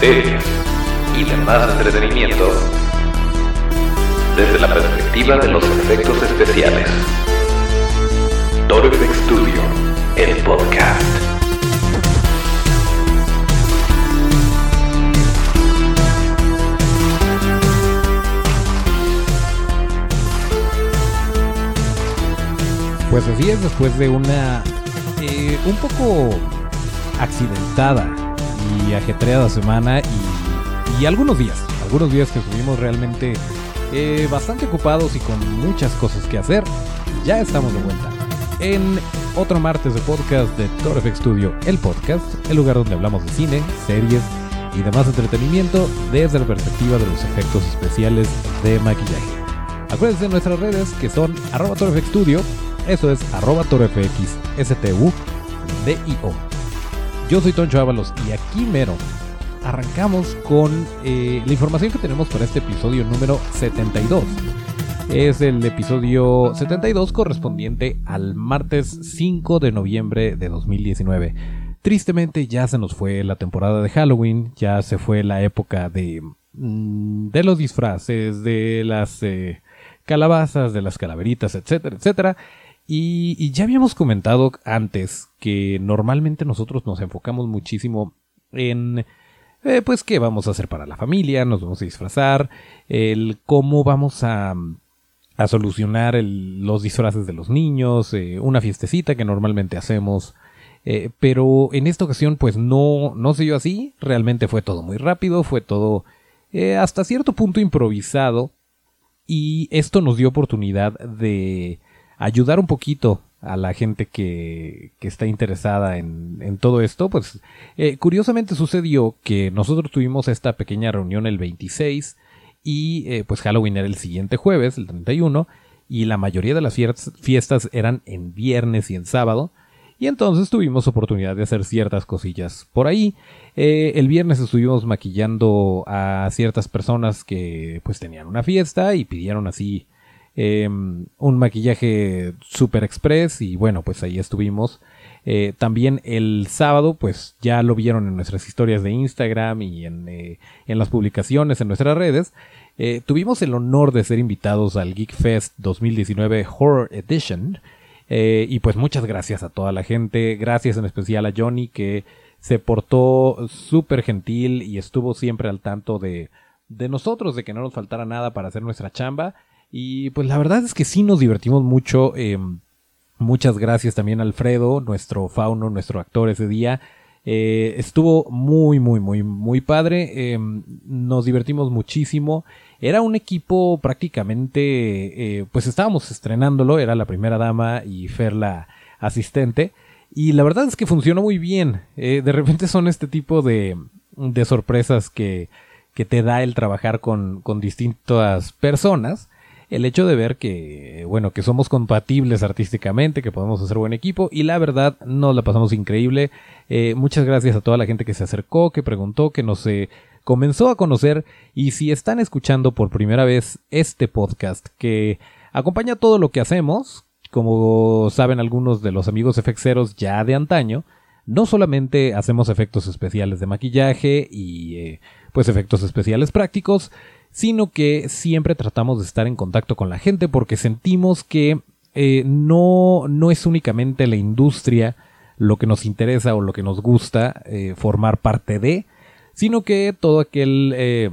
series y demás entretenimiento desde la perspectiva de los efectos especiales. Torfex Studio, el podcast. Pues así es, después de una eh, un poco accidentada y ajetreada semana y, y algunos días, algunos días que estuvimos realmente eh, bastante ocupados y con muchas cosas que hacer, ya estamos de vuelta en otro martes de podcast de Torfx Studio, el podcast, el lugar donde hablamos de cine, series y demás entretenimiento desde la perspectiva de los efectos especiales de maquillaje. Acuérdense de nuestras redes que son arroba Studio, eso es arroba torfxstu, D-I-O. Yo soy Toncho Ábalos y aquí mero arrancamos con eh, la información que tenemos para este episodio número 72. Es el episodio 72 correspondiente al martes 5 de noviembre de 2019. Tristemente ya se nos fue la temporada de Halloween, ya se fue la época de, mm, de los disfraces, de las eh, calabazas, de las calaveritas, etcétera, etcétera. Y, y, ya habíamos comentado antes que normalmente nosotros nos enfocamos muchísimo en eh, pues qué vamos a hacer para la familia, nos vamos a disfrazar, el cómo vamos a, a solucionar los disfraces de los niños, eh, una fiestecita que normalmente hacemos. Eh, pero en esta ocasión pues no, no se dio así, realmente fue todo muy rápido, fue todo hasta cierto punto improvisado y esto nos dio oportunidad de ayudar un poquito a la gente que, que está interesada en, en, todo esto, pues eh, curiosamente sucedió que nosotros tuvimos esta pequeña reunión el 26 y eh, pues Halloween era el siguiente jueves, el 31, y la mayoría de las fiestas eran en viernes y en sábado, y entonces tuvimos oportunidad de hacer ciertas cosillas por ahí. Eh, el viernes estuvimos maquillando a ciertas personas que pues tenían una fiesta y pidieron así eh, un maquillaje super express y bueno, pues ahí estuvimos. Eh, también el sábado, pues ya lo vieron en nuestras historias de Instagram y en, eh, en las publicaciones en nuestras redes. Eh, tuvimos el honor de ser invitados al Geek Fest 2019 Horror Edition. Y pues muchas gracias a toda la gente. Gracias en especial a Johnny que se portó súper gentil y estuvo siempre al tanto de, de nosotros, de que no nos faltara nada para hacer nuestra chamba. Y pues la verdad es que sí nos divertimos mucho. Eh, muchas gracias también a Alfredo, nuestro fauno, nuestro actor ese día. Eh, estuvo muy, muy, muy, muy padre. Eh, nos divertimos muchísimo. Era un equipo prácticamente, pues estábamos estrenándolo. Era la primera dama y Fer la asistente. Y la verdad es que funcionó muy bien. De repente son este tipo de, de sorpresas que, que te da el trabajar con, con distintas personas el hecho de ver que, bueno, que somos compatibles artísticamente, que podemos hacer buen equipo y la verdad nos la pasamos increíble. Eh, muchas gracias a toda la gente que se acercó, que preguntó, que nos eh, comenzó a conocer y si están escuchando por primera vez este podcast que acompaña todo lo que hacemos, como saben algunos de los amigos efexeros ya de antaño, no solamente hacemos efectos especiales de maquillaje y eh, pues efectos especiales prácticos, sino que siempre tratamos de estar en contacto con la gente porque sentimos que eh, no, no es únicamente la industria lo que nos interesa o lo que nos gusta eh, formar parte de, sino que todo aquel eh,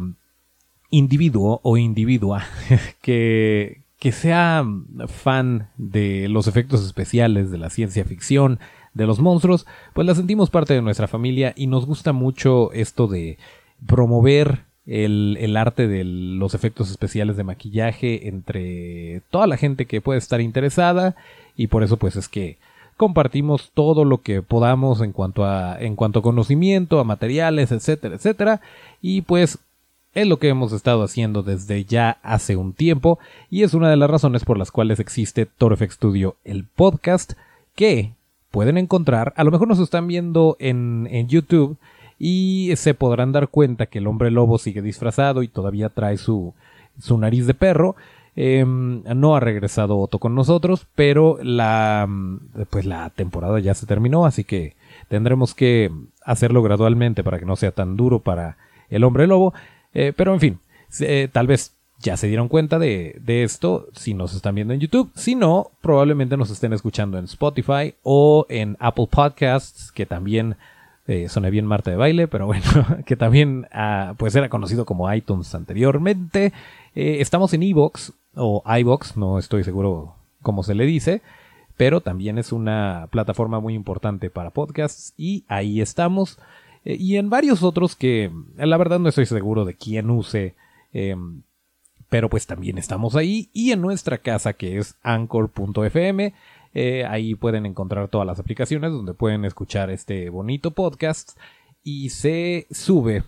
individuo o individua que, que sea fan de los efectos especiales, de la ciencia ficción, de los monstruos, pues la sentimos parte de nuestra familia y nos gusta mucho esto de promover el, el, arte de los efectos especiales de maquillaje entre toda la gente que puede estar interesada. Y por eso pues es que compartimos todo lo que podamos en cuanto a en cuanto a conocimiento, a materiales, etcétera, etcétera. Y pues es lo que hemos estado haciendo desde ya hace un tiempo. Y es una de las razones por las cuales existe Torfex Studio, el podcast que pueden encontrar, a lo mejor nos están viendo en, en YouTube, y se podrán dar cuenta que el hombre lobo sigue disfrazado y todavía trae su, su nariz de perro. Eh, no ha regresado Otto con nosotros, pero la, pues la temporada ya se terminó, así que tendremos que hacerlo gradualmente para que no sea tan duro para el hombre lobo. Eh, pero en fin, eh, tal vez ya se dieron cuenta de, de, esto si nos están viendo en YouTube. Si no, probablemente nos estén escuchando en Spotify o en Apple Podcasts, que también eh, soné bien Marta de baile, pero bueno, que también ah, pues era conocido como iTunes anteriormente. Eh, estamos en Evox o iBox, no estoy seguro cómo se le dice, pero también es una plataforma muy importante para podcasts y ahí estamos. Eh, y en varios otros que la verdad no estoy seguro de quién use em, pero pues también estamos ahí y en nuestra casa que es anchor.fm. Eh, ahí pueden encontrar todas las aplicaciones donde pueden escuchar este bonito podcast y se sube.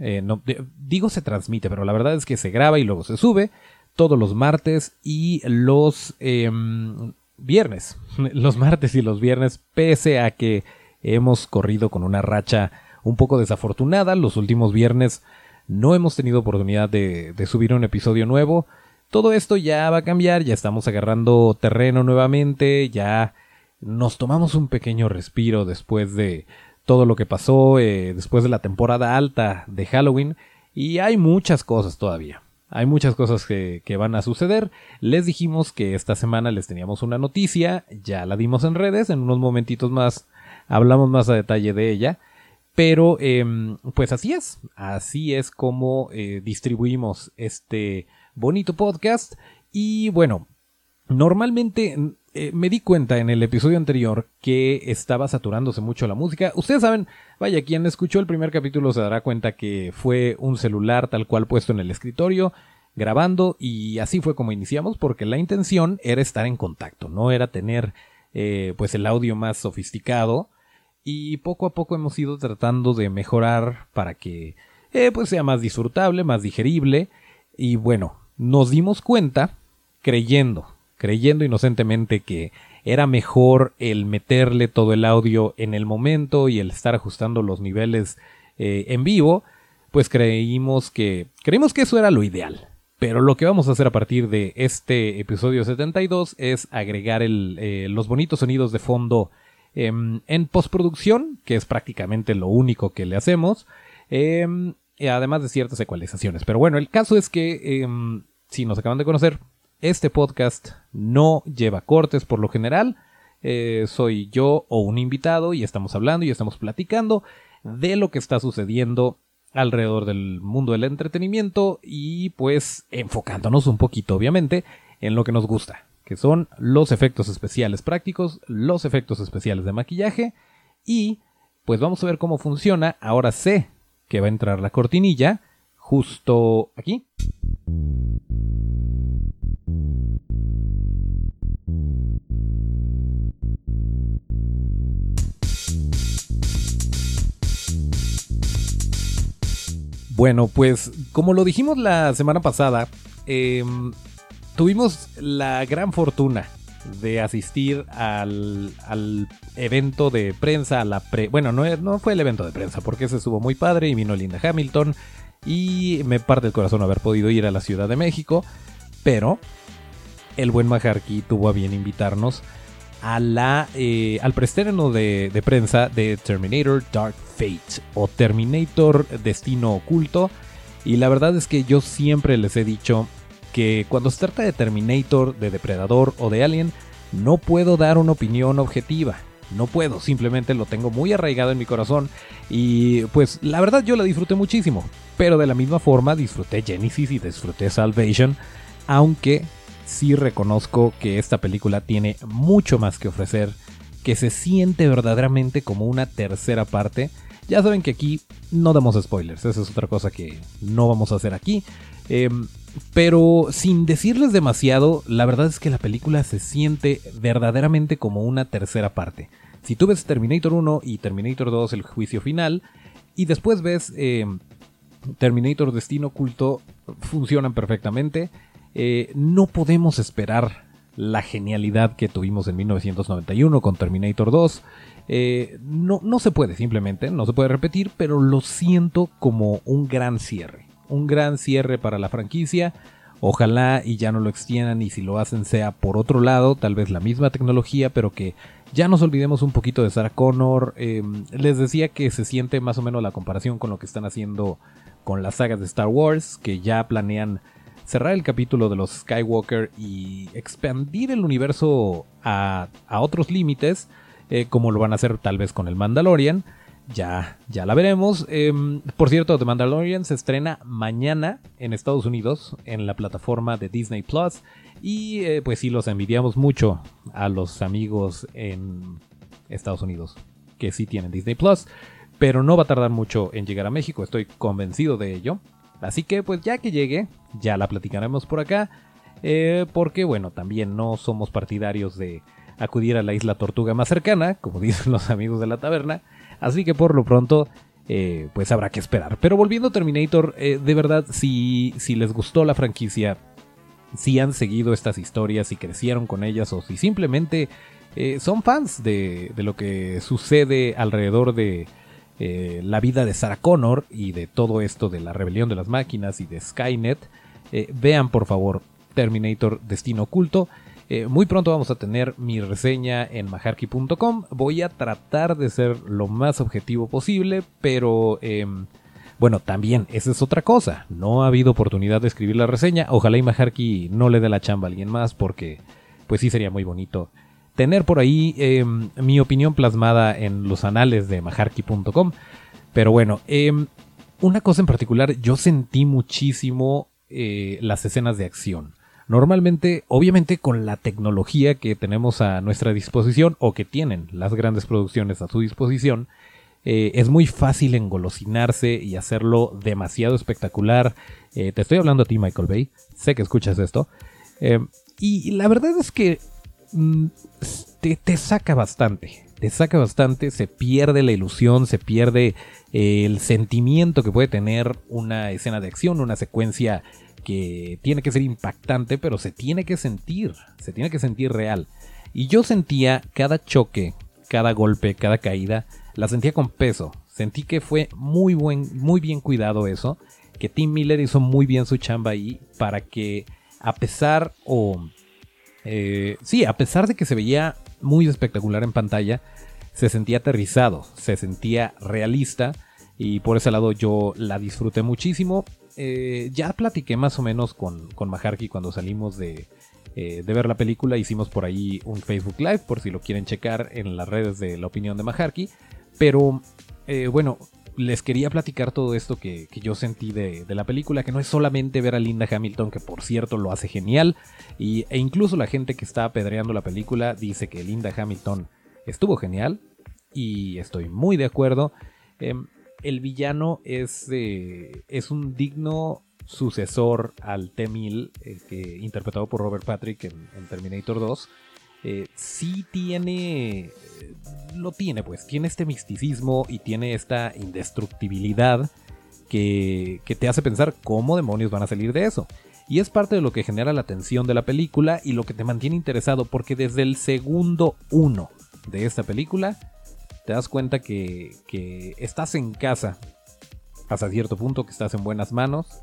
Eh, no, digo se transmite, pero la verdad es que se graba y luego se sube todos los martes y los em, viernes. Los martes y los viernes, pese a que hemos corrido con una racha un poco desafortunada. Los últimos viernes no hemos tenido oportunidad de, subir un episodio nuevo. Todo esto ya va a cambiar, ya estamos agarrando terreno nuevamente, ya nos tomamos un pequeño respiro después de todo lo que pasó, eh, después de la temporada alta de Halloween, y hay muchas cosas todavía. Hay muchas cosas que, que, van a suceder. Les dijimos que esta semana les teníamos una noticia, ya la dimos en redes, en unos momentitos más hablamos más a detalle de ella. Pero em, pues así es, así es como eh, distribuimos este bonito podcast. Y bueno, normalmente eh, me di cuenta en el episodio anterior que estaba saturándose mucho la música. Ustedes saben, vaya, quien escuchó el primer capítulo se dará cuenta que fue un celular tal cual puesto en el escritorio grabando y así fue como iniciamos porque la intención era estar en contacto, no era tener eh, pues el audio más sofisticado y poco a poco hemos ido tratando de mejorar para que eh, pues sea más disfrutable, más digerible y bueno, nos dimos cuenta creyendo, creyendo inocentemente que era mejor el meterle todo el audio en el momento y el estar ajustando los niveles eh, en vivo, pues creímos que creímos que eso era lo ideal. Pero lo que vamos a hacer a partir de este episodio 72 es agregar el, eh, los bonitos sonidos de fondo Em, en postproducción, que es prácticamente lo único que le hacemos, em, además de ciertas ecualizaciones. Pero bueno, el caso es que, em, si nos acaban de conocer, este podcast no lleva cortes por lo general. Eh, soy yo o un invitado y estamos hablando y estamos platicando de lo que está sucediendo alrededor del mundo del entretenimiento y pues enfocándonos un poquito obviamente en lo que nos gusta que son los efectos especiales prácticos, los efectos especiales de maquillaje y pues vamos a ver cómo funciona. Ahora sé que va a entrar la cortinilla justo aquí. Bueno, pues como lo dijimos la semana pasada, eh, tuvimos la gran fortuna de asistir al, evento de prensa, a la pre... Bueno, no, no fue el evento de prensa porque ese estuvo muy padre y vino Linda Hamilton y me parte el corazón haber podido ir a la Ciudad de México, pero el buen Majarki tuvo a bien invitarnos a la, eh, al preestreno de, de prensa de Terminator Dark Fate o Terminator Destino Oculto y la verdad es que yo siempre les he dicho que cuando se trata de Terminator, de Depredador o de Alien, no puedo dar una opinión objetiva. No puedo, simplemente lo tengo muy arraigado en mi corazón y pues la verdad yo la disfruté muchísimo. Pero de la misma forma disfruté Genesis y disfruté Salvation, aunque sí reconozco que esta película tiene mucho más que ofrecer, que se siente verdaderamente como una tercera parte. Ya saben que aquí no damos spoilers, esa es otra cosa que no vamos a hacer aquí. Em, pero sin decirles demasiado, la verdad es que la película se siente verdaderamente como una tercera parte. Si tú ves Terminator 1 y Terminator 2, el juicio final, y después ves eh, Terminator Destino Oculto, funcionan perfectamente. Eh, no podemos esperar la genialidad que tuvimos en 1991 con Terminator 2. Eh, no, no se puede simplemente, no se puede repetir, pero lo siento como un gran cierre un gran cierre para la franquicia. Ojalá y ya no lo extiendan y si lo hacen sea por otro lado, tal vez la misma tecnología, pero que ya nos olvidemos un poquito de Sarah Connor. Em, les decía que se siente más o menos la comparación con lo que están haciendo con las sagas de Star Wars, que ya planean cerrar el capítulo de los Skywalker y expandir el universo a, otros límites, eh, como lo van a hacer tal vez con el Mandalorian. Ya, ya la veremos. Em, por cierto, The Mandalorian se estrena mañana en Estados Unidos en la plataforma de Disney Plus. Y eh, pues sí, los envidiamos mucho a los amigos en Estados Unidos que sí tienen Disney Plus. Pero no va a tardar mucho en llegar a México, estoy convencido de ello. Así que pues ya que llegue, ya la platicaremos por acá. Eh, porque bueno, también no somos partidarios de acudir a la isla tortuga más cercana, como dicen los amigos de la taberna. Así que por lo pronto, eh, pues habrá que esperar. Pero volviendo a Terminator, eh, de verdad, si, si les gustó la franquicia, si han seguido estas historias, si crecieron con ellas o si simplemente son fans de, de, lo que sucede alrededor de eh, la vida de Sarah Connor y de todo esto de la rebelión de las máquinas y de Skynet, eh, vean por favor Terminator Destino Oculto. Eh, muy pronto vamos a tener mi reseña en maharky.com. Voy a tratar de ser lo más objetivo posible, pero em, bueno, también esa es otra cosa. No ha habido oportunidad de escribir la reseña. Ojalá y Maharky no le dé la chamba a alguien más porque pues sí sería muy bonito tener por ahí em, mi opinión plasmada en los anales de maharky.com. Pero bueno, em, una cosa en particular, yo sentí muchísimo eh, las escenas de acción. Normalmente, obviamente con la tecnología que tenemos a nuestra disposición o que tienen las grandes producciones a su disposición, eh, es muy fácil engolosinarse y hacerlo demasiado espectacular. Eh, te estoy hablando a ti, Michael Bay. Sé que escuchas esto. Em, y la verdad es que Mm, te, saca bastante. Te saca bastante, se pierde la ilusión, se pierde eh, el sentimiento que puede tener una escena de acción, una secuencia que tiene que ser impactante, pero se tiene que sentir, se tiene que sentir real. Y yo sentía cada choque, cada golpe, cada caída, la sentía con peso. Sentí que fue muy, buen, muy bien cuidado eso, que Tim Miller hizo muy bien su chamba ahí para que a pesar o eh, sí, a pesar de que se veía muy espectacular en pantalla, se sentía aterrizado, se sentía realista y por ese lado yo la disfruté muchísimo. Eh, ya platiqué más o menos con, con Maharky cuando salimos de, eh, de, ver la película. Hicimos por ahí un Facebook Live por si lo quieren checar en las redes de la opinión de Maharky. Pero bueno, les quería platicar todo esto que, yo sentí de, la película, que no es solamente ver a Linda Hamilton, que por cierto lo hace genial, y, e incluso la gente que está apedreando la película dice que Linda Hamilton estuvo genial, y estoy muy de acuerdo. Em, el villano es, eh, es un digno sucesor al T-1000, eh, interpretado por Robert Patrick en Terminator 2. Eh, sí tiene, lo tiene pues, tiene este misticismo y tiene esta indestructibilidad que, que te hace pensar cómo demonios van a salir de eso. Y es parte de lo que genera la tensión de la película y lo que te mantiene interesado porque desde el segundo uno de esta película te das cuenta que, estás en casa hasta cierto punto, que estás en buenas manos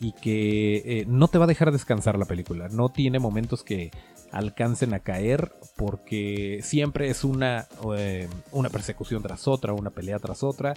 y que eh, no te va a dejar descansar la película. No tiene momentos que alcancen a caer porque siempre es una, eh, una persecución tras otra, una pelea tras otra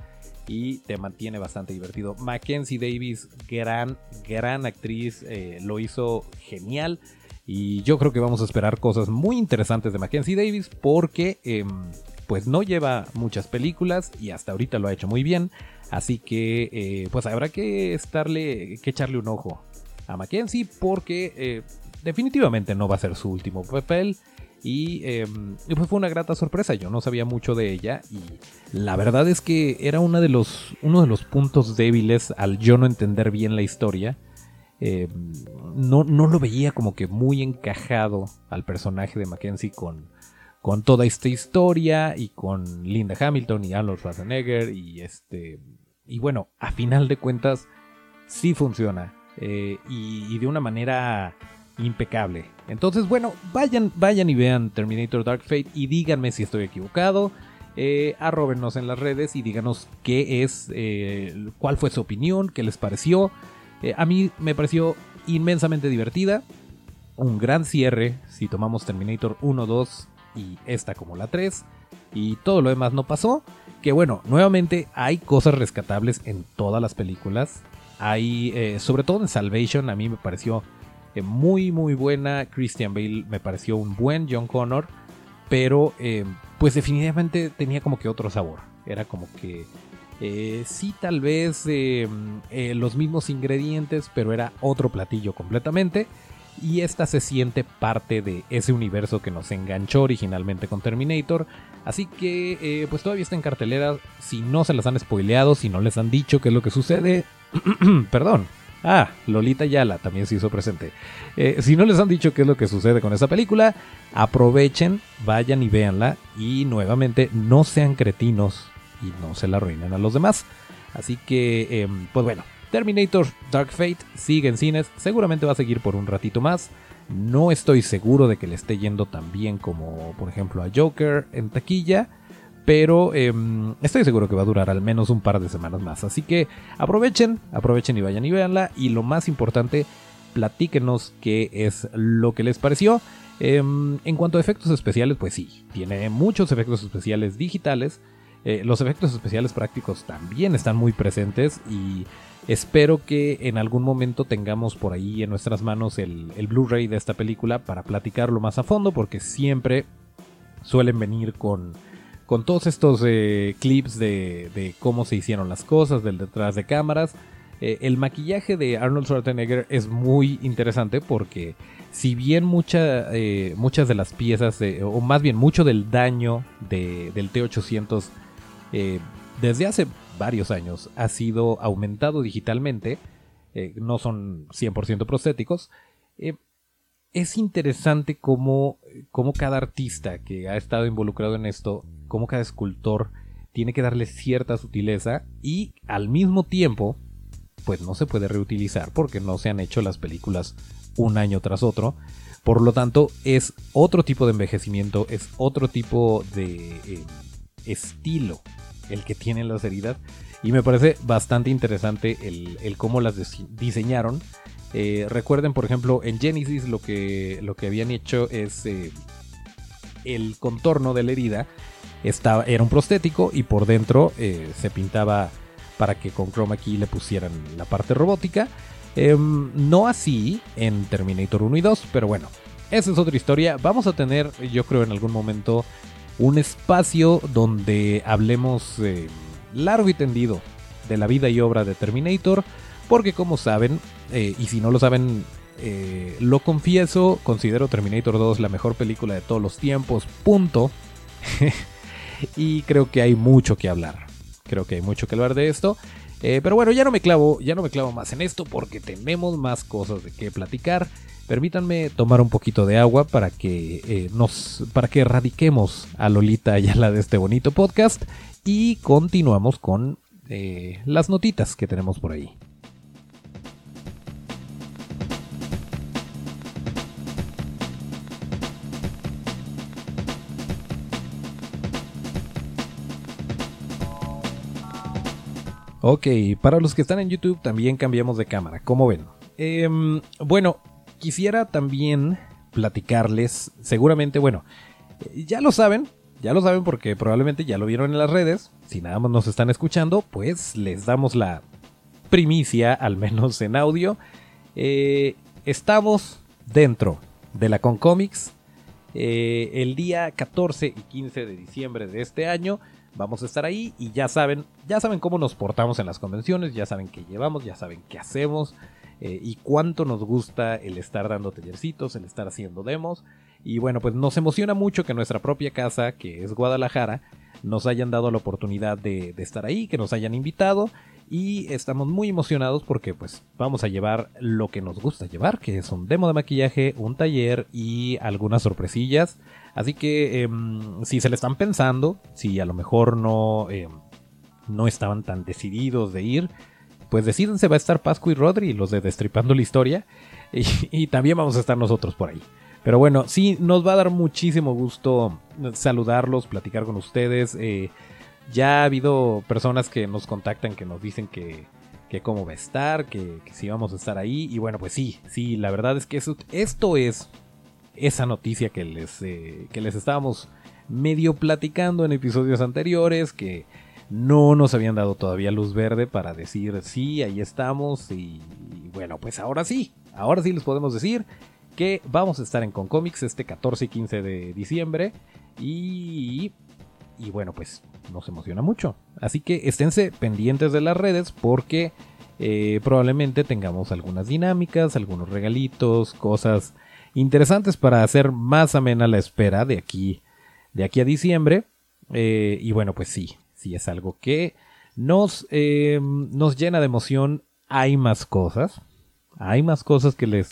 y te mantiene bastante divertido. Mackenzie Davis, gran, gran actriz, eh, lo hizo genial y yo creo que vamos a esperar cosas muy interesantes de Mackenzie Davis porque em, pues no lleva muchas películas y hasta ahorita lo ha hecho muy bien. Así que eh, pues habrá que estarle, que echarle un ojo a Mackenzie porque definitivamente no va a ser su último papel. Em, y, pues fue una grata sorpresa, yo no sabía mucho de ella y la verdad es que era uno de los, uno de los puntos débiles al yo no entender bien la historia. Em, no, no, lo veía como que muy encajado al personaje de Mackenzie con, con toda esta historia y con Linda Hamilton y Arnold Schwarzenegger y este y bueno, a final de cuentas sí funciona eh, y de una manera impecable. Entonces, bueno, vayan, vayan y vean Terminator Dark Fate y díganme si estoy equivocado. Eh, arrobenos en las redes y díganos qué es, eh, cuál fue su opinión, qué les pareció. Eh, a mí me pareció inmensamente divertida. Un gran cierre si tomamos Terminator 1, 2 y esta como la 3. Y todo lo demás no pasó. Que bueno, nuevamente hay cosas rescatables en todas las películas. Hay, eh, sobre todo en Salvation, a mí me pareció eh, muy, muy buena. Christian Bale me pareció un buen John Connor, pero eh, pues definitivamente tenía como que otro sabor. Era como que sí, tal vez los mismos ingredientes, pero era otro platillo completamente y esta se siente parte de ese universo que nos enganchó originalmente con Terminator. Así que eh, pues todavía está en cartelera. Si no se las han spoileado, si no les han dicho qué es lo que sucede. Perdón. Ah, Lolita Yala también se hizo presente. Eh, si no les han dicho qué es lo que sucede con esa película, aprovechen, vayan y véanla. Y nuevamente, no sean cretinos y no se la arruinen a los demás. Así que, em, pues bueno, Terminator Dark Fate sigue en cines, seguramente va a seguir por un ratito más. No estoy seguro de que le esté yendo tan bien como, por ejemplo, a Joker en taquilla, pero em, estoy seguro que va a durar al menos un par de semanas más. Así que aprovechen, aprovechen y vayan y véanla. Y lo más importante, platíquenos qué es lo que les pareció. Em, en cuanto a efectos especiales, pues sí, tiene muchos efectos especiales digitales. Eh, los efectos especiales prácticos también están muy presentes y Espero que en algún momento tengamos por ahí en nuestras manos el, Blu-ray de esta película para platicarlo más a fondo, porque siempre suelen venir con, con todos estos eh, clips de, cómo se hicieron las cosas, del detrás de cámaras. Eh, el maquillaje de Arnold Schwarzenegger es muy interesante porque si bien eh, muchas de las piezas, o más bien mucho del daño del T-800 desde hace varios años ha sido aumentado digitalmente, eh, no son 100% prostéticos, eh, es interesante cómo, cómo, cada artista que ha estado involucrado en esto, cómo cada escultor tiene que darle cierta sutileza y al mismo tiempo, pues no se puede reutilizar porque no se han hecho las películas un año tras otro. Por lo tanto, es otro tipo de envejecimiento, es otro tipo de eh, estilo el que tienen las heridas. Y me parece bastante interesante el, cómo las diseñaron. Eh, recuerden, por ejemplo, en Genesis lo que, lo que habían hecho es eh, el contorno de la herida. Estaba, era un prostético y por dentro eh, se pintaba para que con chroma key le pusieran la parte robótica. Em, no así en Terminator 1 y 2, pero bueno, esa es otra historia. Vamos a tener, yo creo, en algún momento un espacio donde hablemos eh, largo y tendido de la vida y obra de Terminator, porque como saben, eh, y si no lo saben, eh, lo confieso, considero Terminator 2 la mejor película de todos los tiempos, punto. y creo que hay mucho que hablar. Creo que hay mucho que hablar de esto. pero bueno, ya no me clavo, ya no me clavo más en esto porque tenemos más cosas de qué platicar. Permítanme tomar un poquito de agua para que eh, nos para que erradiquemos a Lolita Ayala de este bonito podcast y continuamos con eh, las notitas que tenemos por ahí. Ok, para los que están en YouTube también cambiamos de cámara, como ven. Em, bueno, quisiera también platicarles, seguramente, bueno, ya lo saben, ya lo saben porque probablemente ya lo vieron en las redes, si nada más nos están escuchando, pues les damos la primicia, al menos en audio. Eh, estamos dentro de la Concomics. Eh, el día 14 y 15 de diciembre de este año vamos a estar ahí y ya saben, ya saben cómo nos portamos en las convenciones, ya saben qué llevamos, ya saben qué hacemos, eh, y cuánto nos gusta el estar dando tallercitos, el estar haciendo demos. Y bueno, pues nos emociona mucho que nuestra propia casa, que es Guadalajara, nos hayan dado la oportunidad de, estar ahí, que nos hayan invitado y estamos muy emocionados porque pues vamos a llevar lo que nos gusta llevar, que es un demo de maquillaje, un taller y algunas sorpresillas. Así que em, si se le están pensando, si a lo mejor no, em, no estaban tan decididos de ir, pues decídense, va a estar Pascu y Rodri, los de Destripando la Historia, y, también vamos a estar nosotros por ahí. Pero bueno, sí, nos va a dar muchísimo gusto saludarlos, platicar con ustedes. Eh, ya ha habido personas que nos contactan, que nos dicen que, que cómo va a estar, que, si vamos a estar ahí. Y bueno, pues sí, sí, la verdad es que esto es esa noticia que les, eh, que les estábamos medio platicando en episodios anteriores, que no nos habían dado todavía luz verde para decir sí, ahí estamos y, bueno, pues ahora sí, ahora sí les podemos decir que vamos a estar en Concomics este 14 y 15 de diciembre y, y bueno, pues nos emociona mucho. Así que esténse pendientes de las redes porque eh, probablemente tengamos algunas dinámicas, algunos regalitos, cosas interesantes para hacer más amena la espera de aquí, de aquí a diciembre. Eh, y bueno, pues sí, sí es algo que nos, eh, nos llena de emoción. Hay más cosas, hay más cosas que les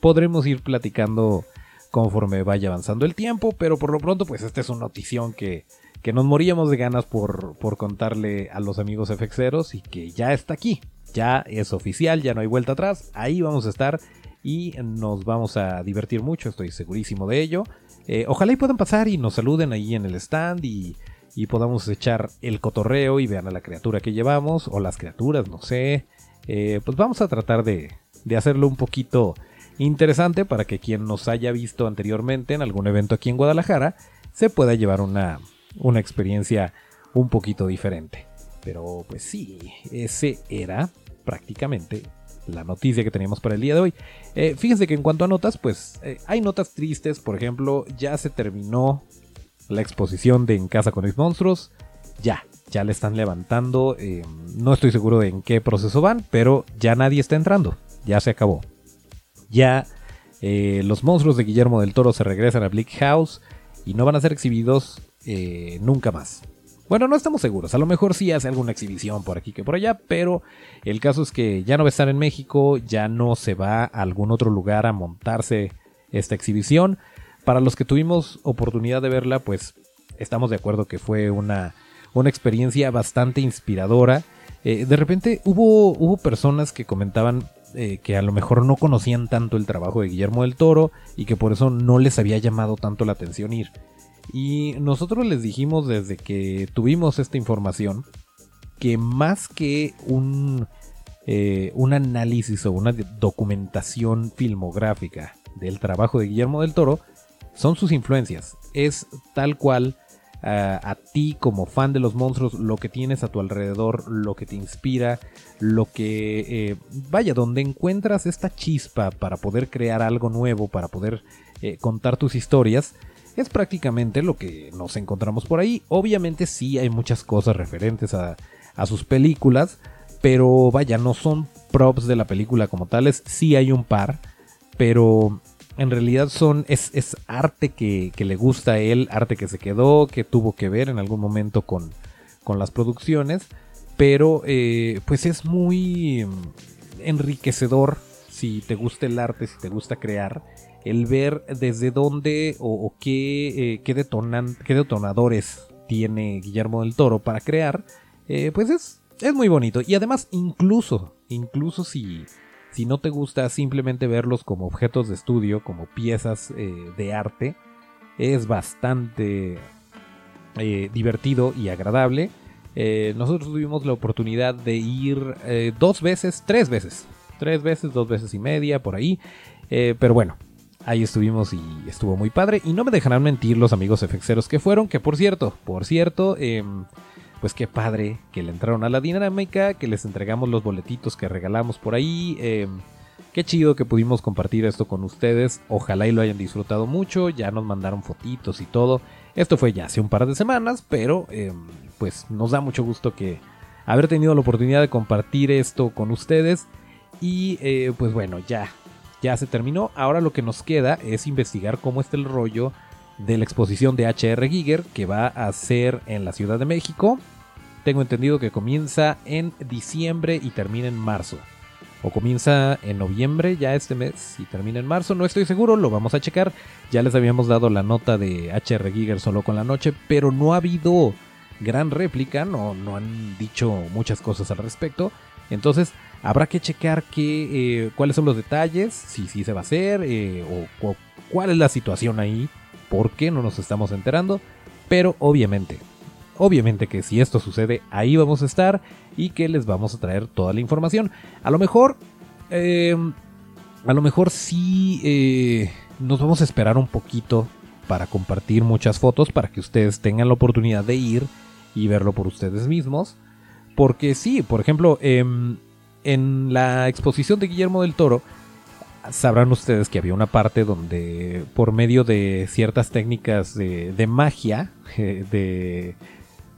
podremos ir platicando conforme vaya avanzando el tiempo, pero por lo pronto, pues esta es una notición que, que nos moríamos de ganas por, por contarle a los amigos FXeros y que ya está aquí. Ya es oficial, ya no hay vuelta atrás. Ahí vamos a estar y nos vamos a divertir mucho, estoy segurísimo de ello. Eh, ojalá y puedan pasar y nos saluden ahí en el stand y, y, podamos echar el cotorreo y vean a la criatura que llevamos o las criaturas, no sé. Eh, pues vamos a tratar de, de hacerlo un poquito interesante para que quien nos haya visto anteriormente en algún evento aquí en Guadalajara se pueda llevar una, una experiencia un poquito diferente. Pero pues sí, ese era prácticamente la noticia que teníamos para el día de hoy. Eh, fíjense que en cuanto a notas, pues eh, hay notas tristes. Por ejemplo, ya se terminó la exposición de En Casa con mis monstruos. Ya, ya le están levantando. Eh, no estoy seguro de en qué proceso van, pero ya nadie está entrando. Ya se acabó. Ya los monstruos de Guillermo del Toro se regresan a Bleak House y no van a ser exhibidos eh, nunca más. Bueno, no estamos seguros, a lo mejor sí hace alguna exhibición por aquí que por allá, pero el caso es que ya no va a estar en México, ya no se va a algún otro lugar a montarse esta exhibición. Para los que tuvimos oportunidad de verla, pues estamos de acuerdo que fue una, una experiencia bastante inspiradora. Eh, de repente hubo, hubo personas que comentaban eh, que a lo mejor no conocían tanto el trabajo de Guillermo del Toro y que por eso no les había llamado tanto la atención ir. Y nosotros les dijimos desde que tuvimos esta información que más que un, eh, un análisis o una documentación filmográfica del trabajo de Guillermo del Toro, son sus influencias. Es tal cual a ti como fan de los monstruos, lo que tienes a tu alrededor, lo que te inspira, lo que... Eh, vaya, donde encuentras esta chispa para poder crear algo nuevo, para poder eh, contar tus historias, es prácticamente lo que nos encontramos por ahí. Obviamente sí hay muchas cosas referentes a, sus películas, pero vaya, no son props de la película como tales, sí hay un par, pero en realidad son es, arte que, le gusta a él, arte que se quedó, que tuvo que ver en algún momento con, con las producciones, pero eh, pues es muy enriquecedor si te gusta el arte, si te gusta crear el ver desde dónde o, qué, eh, qué, detonan, qué, detonadores tiene Guillermo del Toro para crear, eh, pues es, es muy bonito. Y además, incluso, incluso si, si no te gusta simplemente verlos como objetos de estudio, como piezas eh, de arte, es bastante divertido y agradable. nosotros tuvimos la oportunidad de ir dos veces, tres veces, tres veces, dos veces y media, por ahí. pero bueno, Ahí estuvimos y estuvo muy padre. Y no me dejarán mentir los amigos FXeros que fueron, que por cierto, por cierto, em, pues qué padre que le entraron a la dinámica, que les entregamos los boletitos que regalamos por ahí. Em, qué chido que pudimos compartir esto con ustedes. Ojalá y lo hayan disfrutado mucho. Ya nos mandaron fotitos y todo. Esto fue ya hace un par de semanas, pero em, pues nos da mucho gusto que haber tenido la oportunidad de compartir esto con ustedes. Y eh, pues bueno, ya ya se terminó. Ahora lo que nos queda es investigar cómo está el rollo de la exposición de HR Giger que va a ser en la Ciudad de México. Tengo entendido que comienza en diciembre y termina en marzo. O comienza en noviembre ya este mes y termina en marzo. No estoy seguro, lo vamos a checar. Ya les habíamos dado la nota de HR Giger solo con la noche, pero no ha habido gran réplica, no, no han dicho muchas cosas al respecto. Entonces habrá que checar qué, eh, cuáles son los detalles, si, si se va a hacer eh, o, cuál es la situación ahí, por qué no nos estamos enterando. Pero obviamente, obviamente que si esto sucede, ahí vamos a estar y que les vamos a traer toda la información. A lo mejor, eh, a lo mejor sí nos vamos a esperar un poquito para compartir muchas fotos para que ustedes tengan la oportunidad de ir y verlo por ustedes mismos. Porque sí, por ejemplo, em, en la exposición de Guillermo del Toro, sabrán ustedes que había una parte donde por medio de ciertas técnicas de, de magia, de...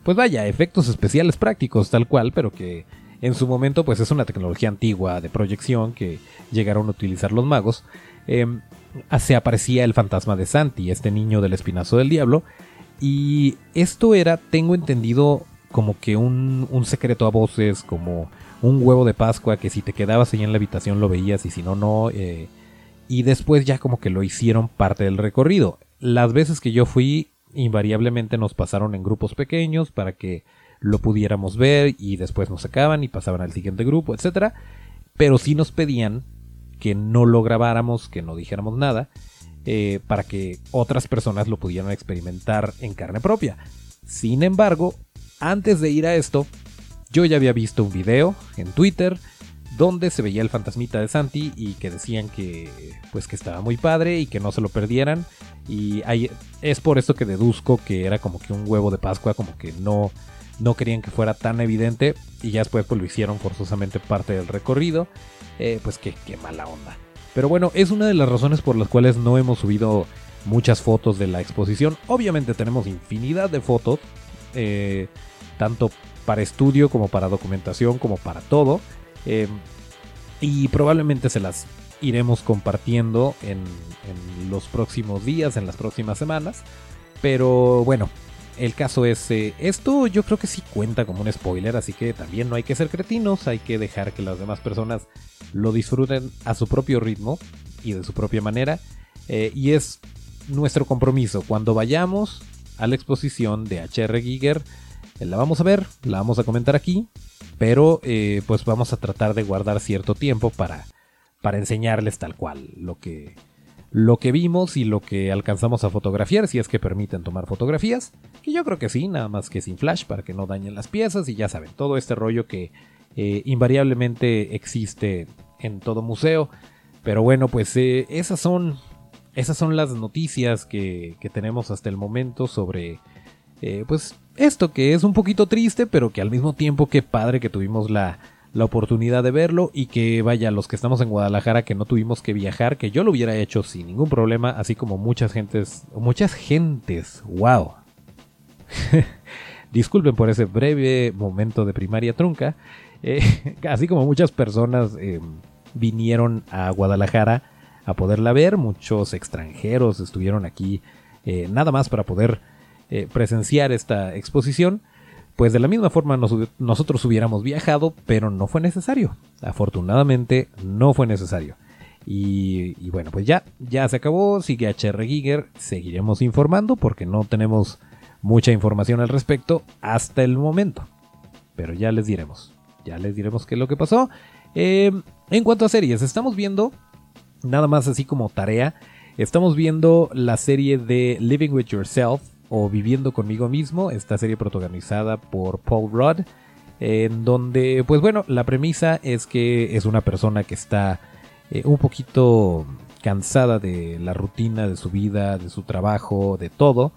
Pues vaya, efectos especiales prácticos tal cual, pero que en su momento pues es una tecnología antigua de proyección que llegaron a utilizar los magos. Em, se aparecía el fantasma de Santi, este niño del espinazo del diablo, y esto era, tengo entendido, como que un, un secreto a voces, como un huevo de Pascua que si te quedabas ahí en la habitación lo veías y si no, no. Eh, y después ya como que lo hicieron parte del recorrido. Las veces que yo fui, invariablemente nos pasaron en grupos pequeños para que lo pudiéramos ver y después nos sacaban y pasaban al siguiente grupo, etc. Pero sí nos pedían que no lo grabáramos, que no dijéramos nada, eh, para que otras personas lo pudieran experimentar en carne propia. Sin embargo, antes de ir a esto, yo ya había visto un video en Twitter donde se veía el fantasmita de Santi y que decían que pues que estaba muy padre y que no se lo perdieran. Y es por esto que deduzco que era como que un huevo de Pascua como que no no querían que fuera tan evidente. Y ya después pues lo hicieron forzosamente parte del recorrido. Eh, pues que qué mala onda. Pero bueno es una de las razones por las cuales no hemos subido muchas fotos de la exposición. Obviamente tenemos infinidad de fotos eh, tanto para estudio como para documentación como para todo. Eh, y probablemente se las iremos compartiendo en, los próximos días, en las próximas semanas. Pero bueno, el caso es, eh, esto yo creo que sí cuenta como un spoiler, así que también no hay que ser cretinos, hay que dejar que las demás personas lo disfruten a su propio ritmo y de su propia manera. y es nuestro compromiso cuando vayamos a la exposición de HR Giger eh, la vamos a ver, la vamos a comentar aquí, pero eh, pues vamos a tratar de guardar cierto tiempo para, para enseñarles tal cual lo que, lo que vimos y lo que alcanzamos a fotografiar, si es que permiten tomar fotografías, que yo creo que sí, nada más que sin flash para que no dañen las piezas y ya saben, todo este rollo que eh, invariablemente existe en todo museo. Pero bueno, pues esas son esas son las noticias que, que tenemos hasta el momento sobre pues esto que es un poquito triste, pero que al mismo tiempo qué padre que tuvimos la, la oportunidad de verlo y que vaya, los que estamos en Guadalajara que no tuvimos que viajar, que yo lo hubiera hecho sin ningún problema, así como muchas gentes, muchas gentes, wow. Disculpen por ese breve momento de primaria trunca, eh, así como muchas personas eh, vinieron a Guadalajara a poderla ver, muchos extranjeros estuvieron aquí eh, nada más para poder eh, presenciar esta exposición, pues de la misma forma nosotros hubiéramos viajado, pero no fue necesario. Afortunadamente no fue necesario. Y, bueno, pues ya, ya se acabó, sigue HR Giger, seguiremos informando porque no tenemos mucha información al respecto hasta el momento. Pero ya les diremos, ya les diremos qué es lo que pasó. Em, en cuanto a series, estamos viendo, nada más así como tarea, estamos viendo la serie de Living with Yourself o Viviendo conmigo mismo, esta serie protagonizada por Paul Rudd, en donde, pues bueno, la premisa es que es una persona que está eh, un poquito cansada de la rutina de su vida, de su trabajo, de todo,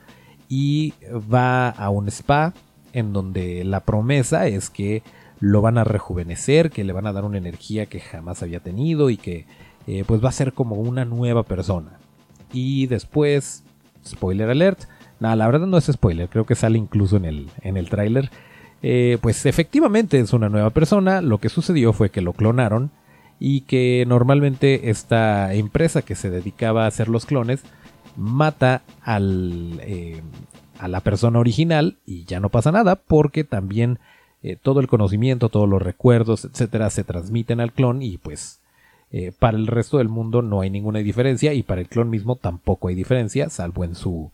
y va a un spa en donde la promesa es que lo van a rejuvenecer, que le van a dar una energía que jamás había tenido y que eh, pues va a ser como una nueva persona. Y después, spoiler alert, Nada, la verdad no es spoiler, creo que sale incluso en el, en el tráiler. Eh, pues efectivamente es una nueva persona, lo que sucedió fue que lo clonaron y que normalmente esta empresa que se dedicaba a hacer los clones mata al, eh, a la persona original y ya no pasa nada porque también eh, todo el conocimiento, todos los recuerdos, etcétera, se transmiten al clon y pues para el resto del mundo no hay ninguna diferencia y para el clon mismo tampoco hay diferencia, salvo en su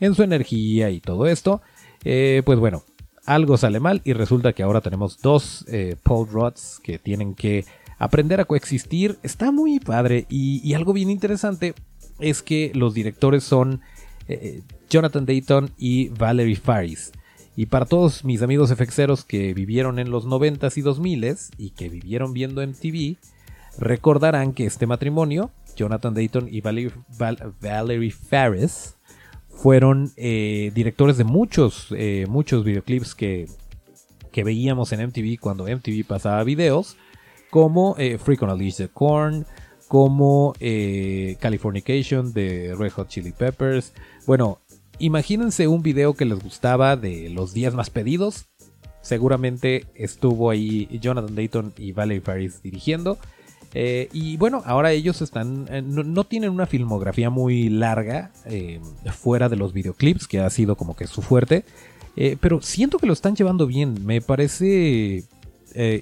en su energía y todo esto. Eh, pues bueno, algo sale mal y resulta que ahora tenemos dos eh, Paul Rods que tienen que aprender a coexistir. Está muy padre y, algo bien interesante es que los directores son eh, Jonathan Dayton y Valerie Faris. Y para todos mis amigos FXeros que vivieron en los 90s y 2000s y que vivieron viendo MTV, recordarán que este matrimonio, Jonathan Dayton y Valerie, Valerie Faris, fueron eh, directores de muchos, eh, muchos videoclips que, que veíamos en MTV cuando MTV pasaba videos, como eh, Freak on a Leash de Korn, como eh, Californication de Red Hot Chili Peppers. Bueno, imagínense un video que les gustaba de los días más pedidos. Seguramente estuvo ahí Jonathan Dayton y Valerie Faris dirigiendo. Eh, y bueno, ahora ellos están. eh, no, no tienen una filmografía muy larga eh, fuera de los videoclips, que ha sido como que su fuerte. Pero siento que lo están llevando bien. Me parece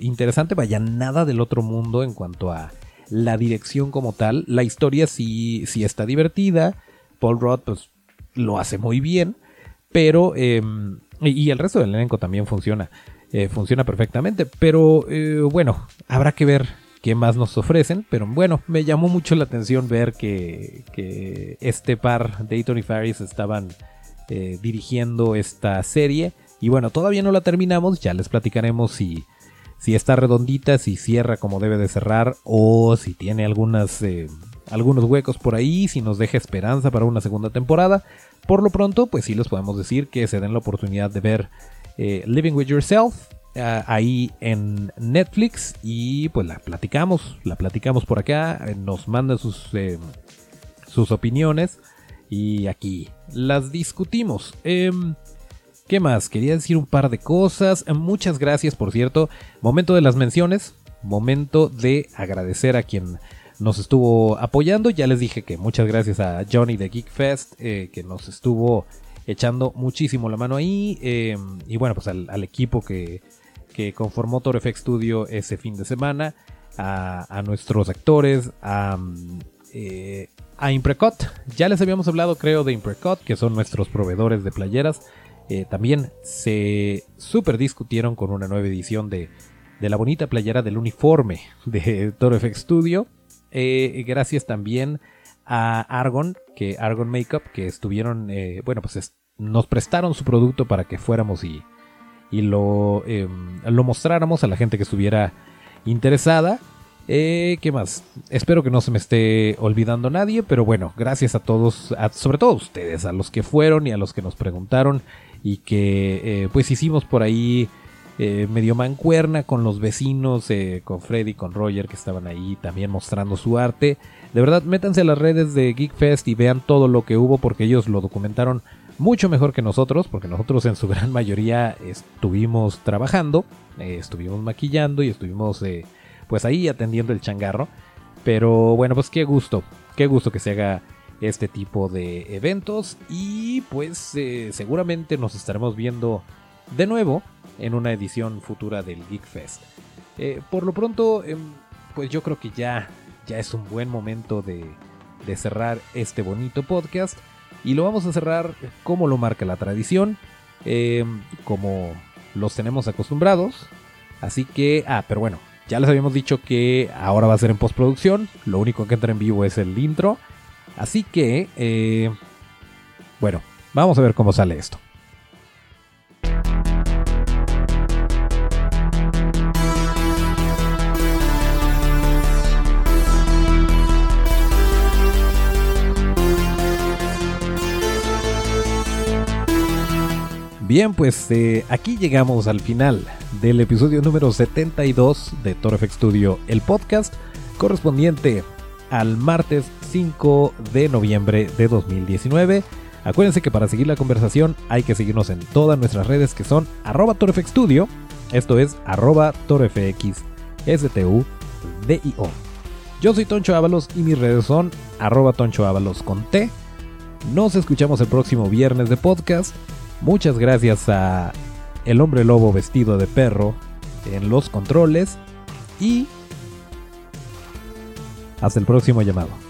interesante. Vaya, nada del otro mundo en cuanto a la dirección como tal. La historia sí, sí está divertida. Paul Rudd, pues, lo hace muy bien. Pero. eh, y, el resto del elenco también funciona. Funciona perfectamente. Pero bueno, habrá que ver qué más nos ofrecen. Pero bueno, me llamó mucho la atención ver que, este par, Dayton y Faris, estaban eh, dirigiendo esta serie. Y bueno, todavía no la terminamos. Ya les platicaremos si, si está redondita, si cierra como debe de cerrar. O si tiene eh, algunos huecos por ahí. Si nos deja esperanza para una segunda temporada. Por lo pronto, pues sí les podemos decir que se den la oportunidad de ver eh, Living with Yourself ahí en Netflix y pues la platicamos, la platicamos por acá, eh, nos mandan sus, eh, sus opiniones y aquí las discutimos. Em, ¿Qué más? Quería decir un par de cosas. Eh, Muchas gracias, por cierto. Momento de las menciones. Momento de agradecer a quien nos estuvo apoyando. Ya les dije que muchas gracias a Johnny de Geek Fest, eh, que nos estuvo echando muchísimo la mano ahí. eh, y bueno, pues al equipo que, que conformó Toro Studio ese fin de semana. A, nuestros actores, a, mm, eh, Imprecot. Ya les habíamos hablado, creo, de Imprecot, que son nuestros proveedores de playeras. Eh, también se super discutieron con una nueva edición de, de la bonita playera del uniforme de Toro Studio. Eh, gracias también a Argon, que Argon Makeup, que estuvieron, bueno, pues es- nos prestaron su producto para que fuéramos y, y lo, eh, lo mostráramos a la gente que estuviera interesada. Eh, ¿Qué más? Espero que no se me esté olvidando nadie, pero bueno, gracias a todos, sobre todo a ustedes, a los que fueron y a los que nos preguntaron y que eh, pues hicimos por ahí eh, medio mancuerna con los vecinos, eh, con Freddy, con Roger que estaban ahí también mostrando su arte. De verdad, métanse a las redes de Geek Fest y vean todo lo que hubo porque ellos lo documentaron mucho mejor que nosotros, porque nosotros en su gran mayoría estuvimos trabajando, eh, estuvimos maquillando y estuvimos eh, pues ahí atendiendo el changarro. Pero bueno, pues qué gusto, qué gusto que se haga este tipo de eventos y pues eh, seguramente nos estaremos viendo de nuevo en una edición futura del Geek Fest. Por lo pronto, em, pues yo creo que ya, ya es un buen momento de, de cerrar este bonito podcast. Y lo vamos a cerrar como lo marca la tradición, em, como los tenemos acostumbrados. Así que, ah, pero bueno, ya les habíamos dicho que ahora va a ser en postproducción. Lo único que entra en vivo es el intro. Así que, eh, bueno, vamos a ver cómo sale esto. Bien, pues eh, aquí llegamos al final del episodio número 72 de Toro FX Studio, el podcast correspondiente al martes 5 de noviembre de 2019. Acuérdense que para seguir la conversación hay que seguirnos en todas nuestras redes que son arroba ToroFX Studio, esto es arroba ToroFX DIO. Yo soy Toncho Ábalos y mis redes son arroba Toncho Ábalos con T. Nos escuchamos el próximo viernes de podcast. Muchas gracias a el hombre lobo vestido de perro en los controles y hasta el próximo llamado.